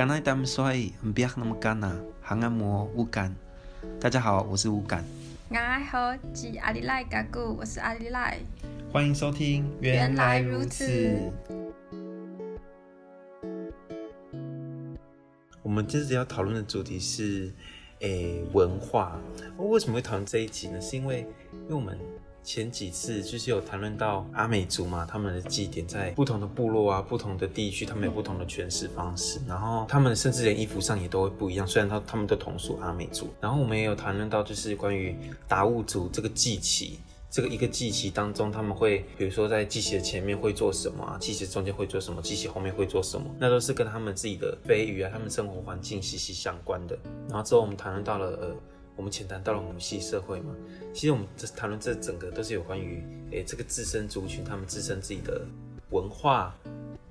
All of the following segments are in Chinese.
刚来他们说，不要那么干呐，还按摩乌干。大家好，我是乌干。我好，是阿里赖嘎古，我是阿里赖。欢迎收听，原来如此。我们这次要讨论的主题是，诶、欸，文化。我为什么会讨论这一集呢？是因为，因为我们。前几次就是有谈论到阿美族嘛，他们的祭典在不同的部落啊、不同的地区，他们有不同的诠释方式。然后他们甚至连衣服上也都会不一样，虽然他他们都同属阿美族。然后我们也有谈论到，就是关于达悟族这个祭旗，这个一个祭旗当中，他们会比如说在祭旗的前面会做什么啊，祭旗中间会做什么，祭旗后面会做什么，那都是跟他们自己的飞鱼啊、他们生活环境息息相关的。然后之后我们谈论到了呃。我们浅谈到了母系社会嘛，其实我们这谈论这整个都是有关于诶、欸、这个自身族群他们自身自己的文化，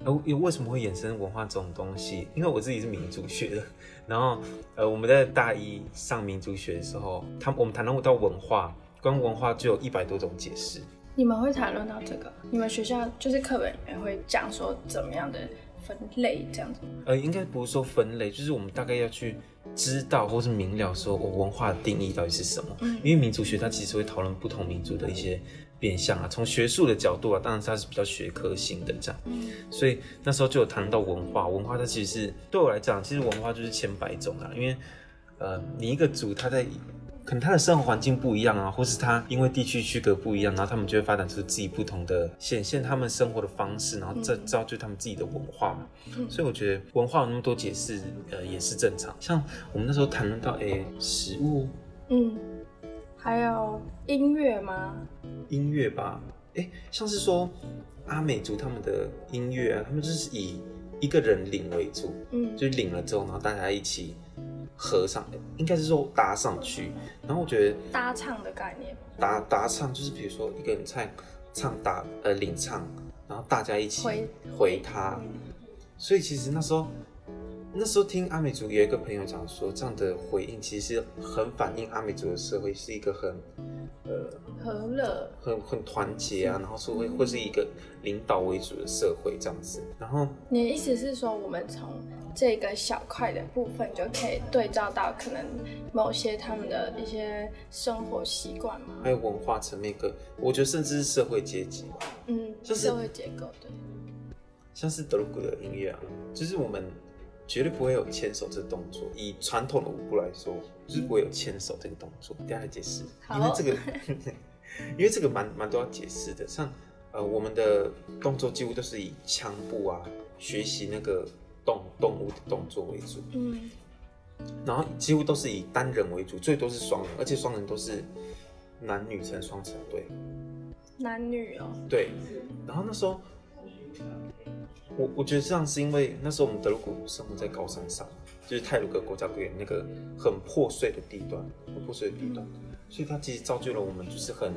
呃，又为什么会衍生文化这种东西？因为我自己是民族学的，然后呃我们在大一上民族学的时候，他我们谈论到文化，关文化就有一百多种解释。你们会谈论到这个？你们学校就是课本里面会讲说怎么样的分类这样子？呃，应该不是说分类，就是我们大概要去。知道或是明了说，我文化的定义到底是什么？嗯，因为民族学它其实会讨论不同民族的一些变相啊，从学术的角度啊，当然它是比较学科性的这样。嗯，所以那时候就有谈到文化，文化它其实是对我来讲，其实文化就是千百种啊，因为呃，你一个族它在。可能他的生活环境不一样啊，或是他因为地区区隔不一样，然后他们就会发展出自己不同的显现他们生活的方式，然后这造就他们自己的文化嘛。嗯、所以我觉得文化有那么多解释，呃，也是正常。像我们那时候谈论到，哎、欸，食物，嗯，还有音乐吗？音乐吧，哎、欸，像是说阿美族他们的音乐啊，他们就是以一个人领为主，嗯，就领了之后，然后大家一起。合上，应该是说搭上去，然后我觉得搭唱的概念，搭搭唱就是比如说一个人唱唱搭呃领唱，然后大家一起回回他，所以其实那时候那时候听阿美族有一个朋友讲说，这样的回应其实很反映阿美族的社会是一个很。呃，和乐，很很团结啊，然后社会会是一个领导为主的社会这样子。然后你的意思是说，我们从这个小块的部分就可以对照到可能某些他们的一些生活习惯吗？还有文化层面，跟我觉得甚至是社会阶级。嗯，就是社会结构对。像是德鲁古的音乐啊，就是我们。绝对不会有牵手这个动作。以传统的舞步来说，就是不会有牵手这个动作。等下来解释，因为这个，因为这个蛮蛮多要解释的。像呃，我们的动作几乎都是以枪步啊，学习那个动动物的动作为主。嗯。然后几乎都是以单人为主，最多是双人，而且双人都是男女成双成对。男女哦。对。然后那时候。我我觉得这样是因为那时候我们德鲁古生活在高山上，就是泰鲁格国家公园那个很破碎的地段，很破碎的地段，所以它其实造就了我们就是很，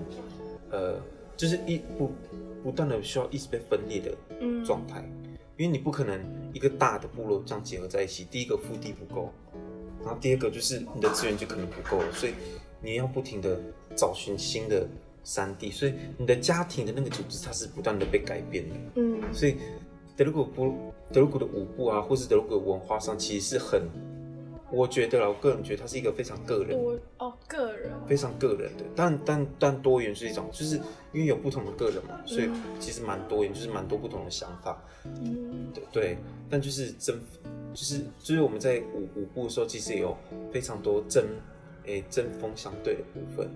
呃，就是一不不断的需要一直被分裂的状态，因为你不可能一个大的部落这样结合在一起，第一个腹地不够，然后第二个就是你的资源就可能不够了，所以你要不停的找寻新的山地，所以你的家庭的那个组织它是不断的被改变的，嗯，所以。德鲁古不，德鲁古的舞步啊，或是德鲁古的文化上，其实是很，我觉得啦，我个人觉得它是一个非常个人，哦，个人，非常个人的，但但但多元是一种，就是因为有不同的个人嘛，所以其实蛮多元，就是蛮多不同的想法，嗯，对对，但就是真，就是就是我们在舞舞步的时候，其实也有非常多针，诶针锋相对的部分，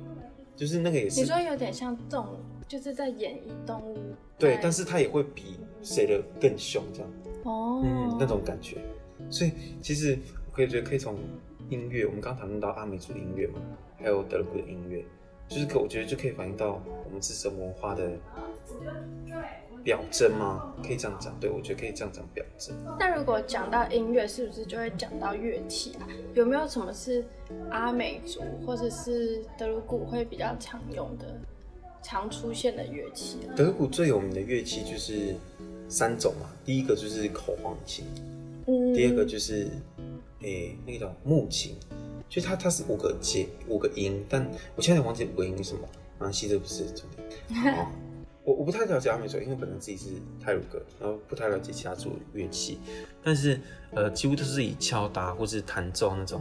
就是那个也是，你说有点像这种。就是在演绎动物，对，但是它也会比谁的更凶，这样，哦，嗯，那种感觉，所以其实我可以觉得可以从音乐，我们刚刚谈论到阿美族的音乐嘛，还有德国的音乐，就是可我觉得就可以反映到我们自身文化的表征吗？可以这样讲，对，我觉得可以这样讲表征。那如果讲到音乐，是不是就会讲到乐器啊？有没有什么是阿美族或者是德鲁古会比较常用的？常出现的乐器，德古最有名的乐器就是三种嘛。第一个就是口簧琴，嗯，第二个就是诶、欸、那个叫木琴，就它它是五个节五个音，但我现在忘记五个音是什么。啊，其实不是重点。我我不太了解阿美族，因为本身自己是泰鲁格，然后不太了解其他族乐器，但是呃，几乎都是以敲打或是弹奏那种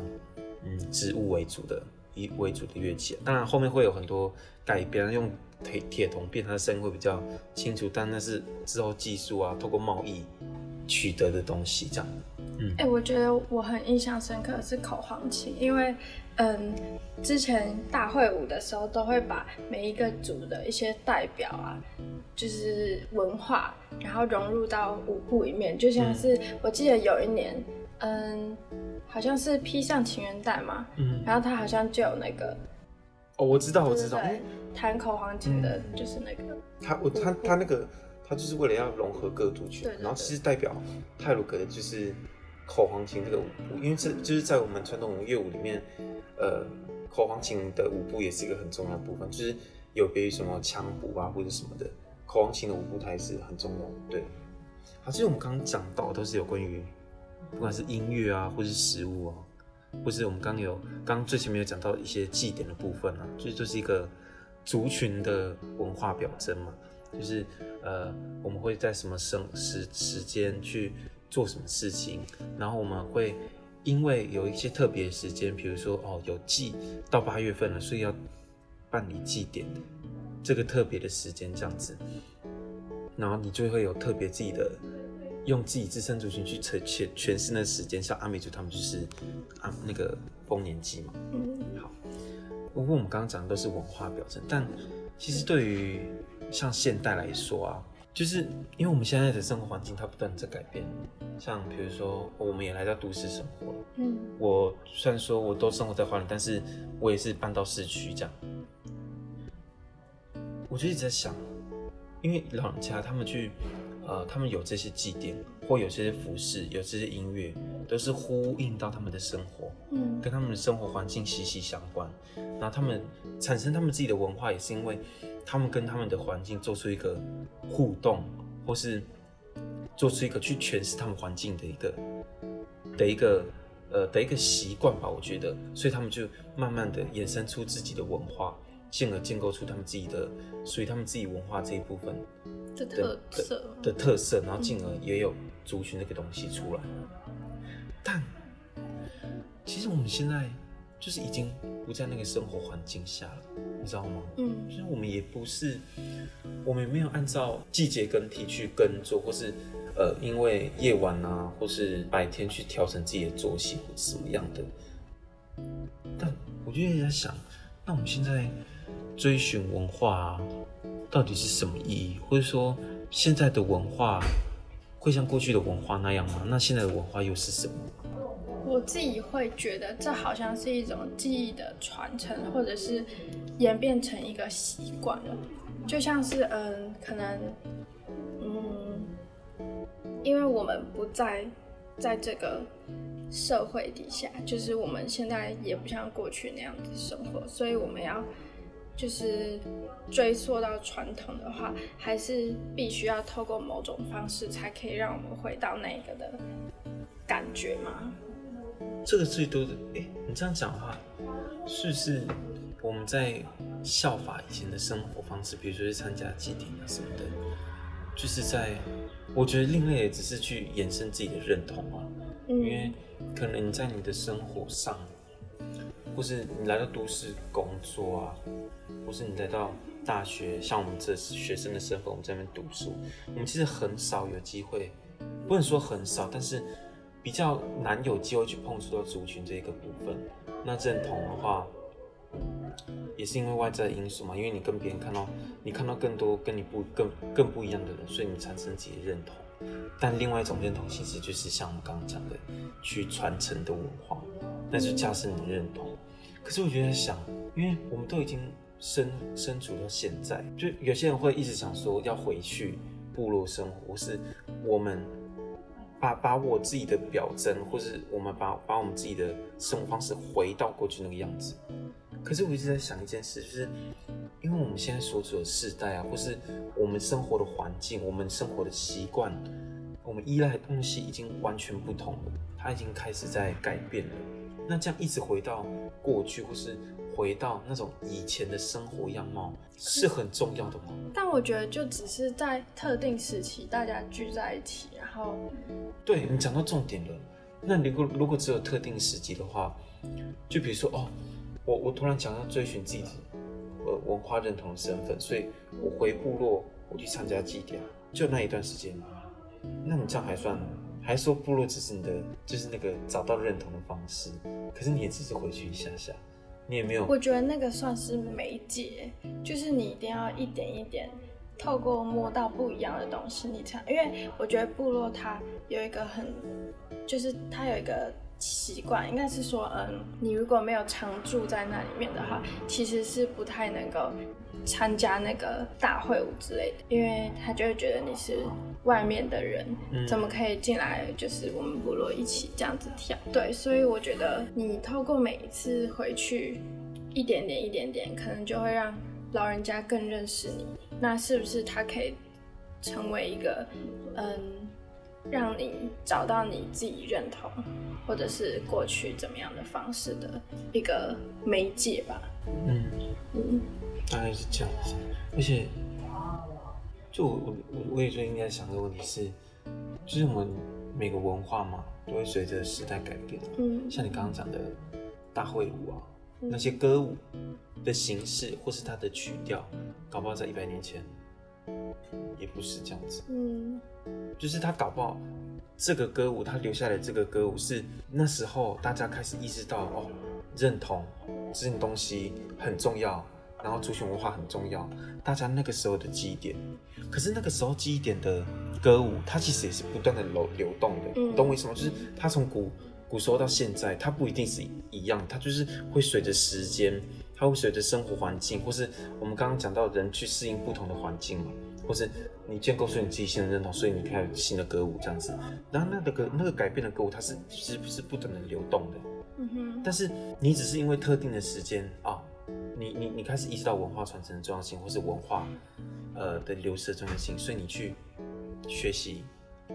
嗯织物为主的以为主的乐器。当然后面会有很多改编，用铁铁铜变它的声音会比较清楚，但那是之后技术啊，透过贸易取得的东西这样。嗯，哎、欸，我觉得我很印象深刻的是口簧琴，因为。嗯，之前大会舞的时候，都会把每一个组的一些代表啊，就是文化，然后融入到舞步里面。就像是我记得有一年，嗯，好像是披上情缘带嘛，嗯，然后他好像就有那个，哦，我知道，我知道，弹口簧琴的，就是那个，他我他他那个，他就是为了要融合各族群，然后其实代表泰鲁格的就是。口簧琴这个舞步，因为这就是在我们传统乐舞里面，呃，口簧琴的舞步也是一个很重要的部分，就是有别于什么腔步啊或者什么的，口簧琴的舞步它也是很重要。对，好，其实我们刚刚讲到都是有关于，不管是音乐啊，或是食物啊，或是我们刚有刚最前面有讲到一些祭典的部分啊，就是这是一个族群的文化表征嘛，就是呃，我们会在什么生时时间去。做什么事情，然后我们会因为有一些特别的时间，比如说哦，有祭到八月份了，所以要办理祭典，这个特别的时间这样子，然后你就会有特别自己的用自己自身族群去诠诠诠释那个时间，像阿美族他们就是啊那个丰年祭嘛。嗯，好。不过我们刚刚讲的都是文化表征，但其实对于像现代来说啊。就是因为我们现在的生活环境它不断在改变，像比如说我们也来到都市生活了。嗯，我虽然说我都生活在花莲，但是我也是搬到市区这样。我就一直在想，因为老人家他们去，呃，他们有这些祭典，或有这些服饰，有这些音乐，都是呼应到他们的生活，嗯，跟他们的生活环境息息相关。然后他们产生他们自己的文化，也是因为。他们跟他们的环境做出一个互动，或是做出一个去诠释他们环境的一个的一个呃的一个习惯吧，我觉得，所以他们就慢慢的衍生出自己的文化，进而建构出他们自己的属于他们自己文化这一部分的特色的，的特色，然后进而也有族群那个东西出来。但其实我们现在。就是已经不在那个生活环境下了，你知道吗？嗯，其实我们也不是，我们也没有按照季节更替去耕作，或是呃，因为夜晚啊，或是白天去调整自己的作息或什么样的。但我就在想，那我们现在追寻文化到底是什么意义？或者说，现在的文化会像过去的文化那样吗？那现在的文化又是什么？我自己会觉得，这好像是一种记忆的传承，或者是演变成一个习惯了。就像是，嗯，可能，嗯，因为我们不在在这个社会底下，就是我们现在也不像过去那样子生活，所以我们要就是追溯到传统的话，还是必须要透过某种方式，才可以让我们回到那个的感觉吗？这个最多的，哎，你这样讲的话，是不是我们在效法以前的生活方式？比如说去参加祭典啊什么的，就是在，我觉得另类也只是去延伸自己的认同啊。嗯，因为可能你在你的生活上，或是你来到都市工作啊，或是你来到大学，像我们这学生的身份，我们在那边读书，我们其实很少有机会，不能说很少，但是。比较难有机会去碰触到族群这一个部分，那认同的话，也是因为外在因素嘛，因为你跟别人看到，你看到更多跟你不更更不一样的人，所以你产生自己的认同。但另外一种认同其实就是像我们刚刚讲的，去传承的文化，那就加深你的认同。可是我觉得想，因为我们都已经身身处到现在，就有些人会一直想说要回去部落生活，是我们。把把我自己的表征，或是我们把把我们自己的生活方式回到过去那个样子。可是我一直在想一件事，就是因为我们现在所处的世代啊，或是我们生活的环境，我们生活的习惯，我们依赖的东西已经完全不同了，它已经开始在改变了。那这样一直回到过去，或是回到那种以前的生活样貌是很重要的吗？但我觉得就只是在特定时期大家聚在一起，然后，对，你讲到重点了。那如果如果只有特定时期的话，就比如说哦，我我突然想要追寻自己的呃文化认同的身份，所以我回部落，我去参加祭典，就那一段时间，那你这样还算？还说部落只是你的，就是那个找到认同的方式，可是你也只是回去一下下，你也没有。我觉得那个算是媒介，就是你一定要一点一点透过摸到不一样的东西，你才。因为我觉得部落它有一个很，就是它有一个习惯，应该是说，嗯，你如果没有常住在那里面的话，其实是不太能够参加那个大会舞之类的，因为他就会觉得你是。外面的人怎么可以进来？就是我们部落一起这样子跳，对，所以我觉得你透过每一次回去，一点点一点点，可能就会让老人家更认识你。那是不是他可以成为一个，嗯，让你找到你自己认同，或者是过去怎么样的方式的一个媒介吧？嗯嗯，大概是这样子，而且。就我我我也最近在想的问题是，就是我们每个文化嘛，都会随着时代改变。嗯，像你刚刚讲的大会舞啊，嗯、那些歌舞的形式或是它的曲调，搞不好在一百年前也不是这样子。嗯，就是他搞不好这个歌舞，他留下来这个歌舞是那时候大家开始意识到哦，认同这件东西很重要。然后族群文化很重要，大家那个时候的记忆点，可是那个时候记忆点的歌舞，它其实也是不断的流流动的，嗯、懂我意思吗？就是它从古古时候到现在，它不一定是一样，它就是会随着时间，它会随着生活环境，或是我们刚刚讲到人去适应不同的环境嘛，或是你建构出你自己新的认同，所以你开始新的歌舞这样子。然后那个歌那个改变的歌舞，它是是不是不断的流动的？嗯哼。但是你只是因为特定的时间啊。你你你开始意识到文化传承的重要性，或是文化，呃的流失的重要性，所以你去学习，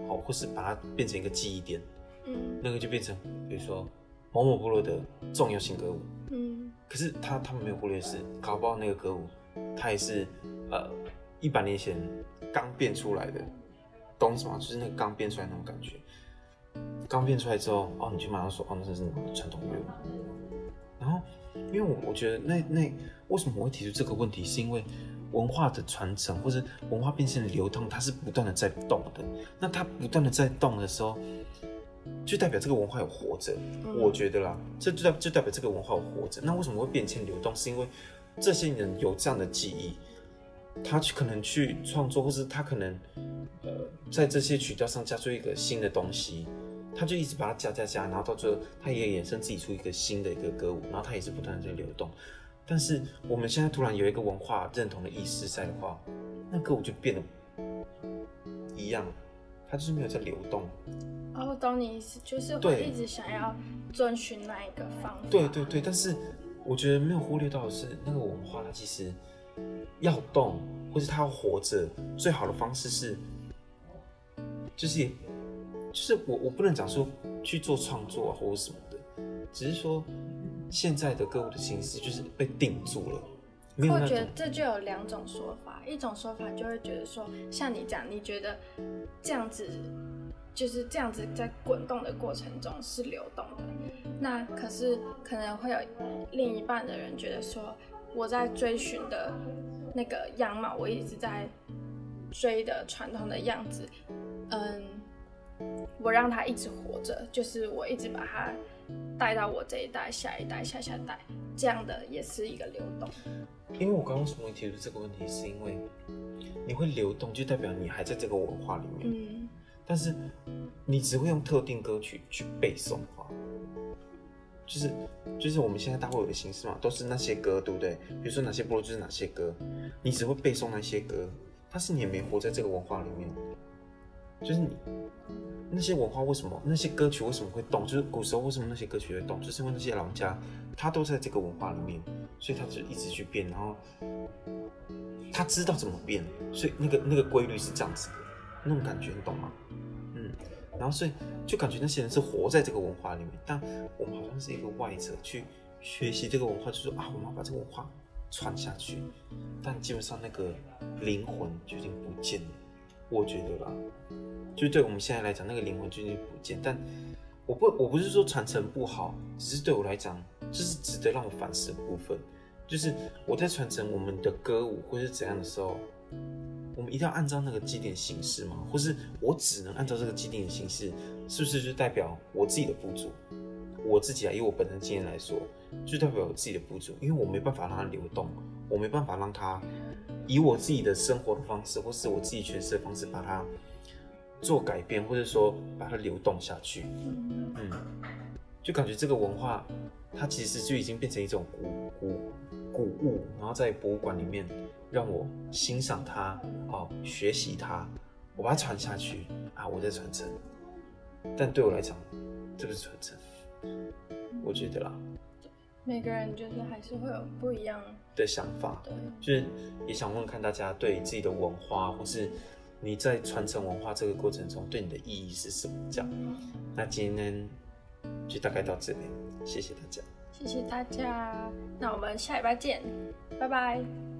好，或是把它变成一个记忆点，嗯，那个就变成，比如说某某部落的重要性歌舞，嗯，可是他他们没有忽略是，搞不好那个歌舞，它也是呃一百年前刚变出来的，懂什么？就是那个刚变出来那种感觉，刚变出来之后，哦，你就马上说，哦，那是传统乐舞，然后。因为我我觉得那那为什么我会提出这个问题，是因为文化的传承或者文化变迁的流通，它是不断的在动的。那它不断的在动的时候，就代表这个文化有活着。我觉得啦，这就代就代表这个文化有活着。那为什么会变迁流动？是因为这些人有这样的记忆，他去可能去创作，或是他可能呃在这些曲调上加出一个新的东西。他就一直把它加加加，然后到最后，他也衍生自己出一个新的一个歌舞，然后他也是不断的在流动。但是我们现在突然有一个文化认同的意识在的话，那歌舞就变得一样，它就是没有在流动。哦，我懂你意思，就是会一直想要遵循那一个方法。对对对，但是我觉得没有忽略到的是，那个文化它其实要动，或是它要活着，最好的方式是，就是。就是我，我不能讲说去做创作啊，或者什么的，只是说现在的歌舞的形式就是被定住了。我觉得这就有两种说法，一种说法就会觉得说，像你讲，你觉得这样子就是这样子在滚动的过程中是流动的，那可是可能会有另一半的人觉得说，我在追寻的那个样貌，我一直在追的传统的样子，嗯。我让他一直活着，就是我一直把他带到我这一代、下一代、下下代，这样的也是一个流动。因为我刚刚为什么会提出这个问题，是因为你会流动，就代表你还在这个文化里面。嗯。但是你只会用特定歌曲去背诵的话，就是就是我们现在大会有的形式嘛，都是那些歌，对不对？比如说哪些部落就是哪些歌，你只会背诵那些歌，但是你也没活在这个文化里面。就是你那些文化为什么那些歌曲为什么会动？就是古时候为什么那些歌曲会动？就是因为那些老人家他都在这个文化里面，所以他就一直去变，然后他知道怎么变，所以那个那个规律是这样子的，那种感觉你懂吗？嗯，然后所以就感觉那些人是活在这个文化里面，但我们好像是一个外者去学习这个文化，就说啊，我们要把这个文化传下去，但基本上那个灵魂就已经不见了。我觉得啦，就对我们现在来讲，那个灵魂就已经不见。但我不，我不是说传承不好，只是对我来讲，这是值得让我反思的部分。就是我在传承我们的歌舞或是怎样的时候，我们一定要按照那个祭典形式吗？或是我只能按照这个祭典的形式，是不是就代表我自己的不足？我自己啊，以我本身经验来说，就代表我自己的不足，因为我没办法让它流动，我没办法让它以我自己的生活的方式，或是我自己诠释的方式，把它做改变，或者说把它流动下去。嗯，就感觉这个文化，它其实就已经变成一种古古。古物，然后在博物馆里面让我欣赏它，哦，学习它，我把它传下去啊，我在传承。但对我来讲，这不是传承，我觉得啦。每个人就是还是会有不一样的想法，对，就是也想问看大家对自己的文化，或是你在传承文化这个过程中对你的意义是什么？这样。那今天就大概到这里，谢谢大家。谢谢大家，那我们下礼拜见，拜拜。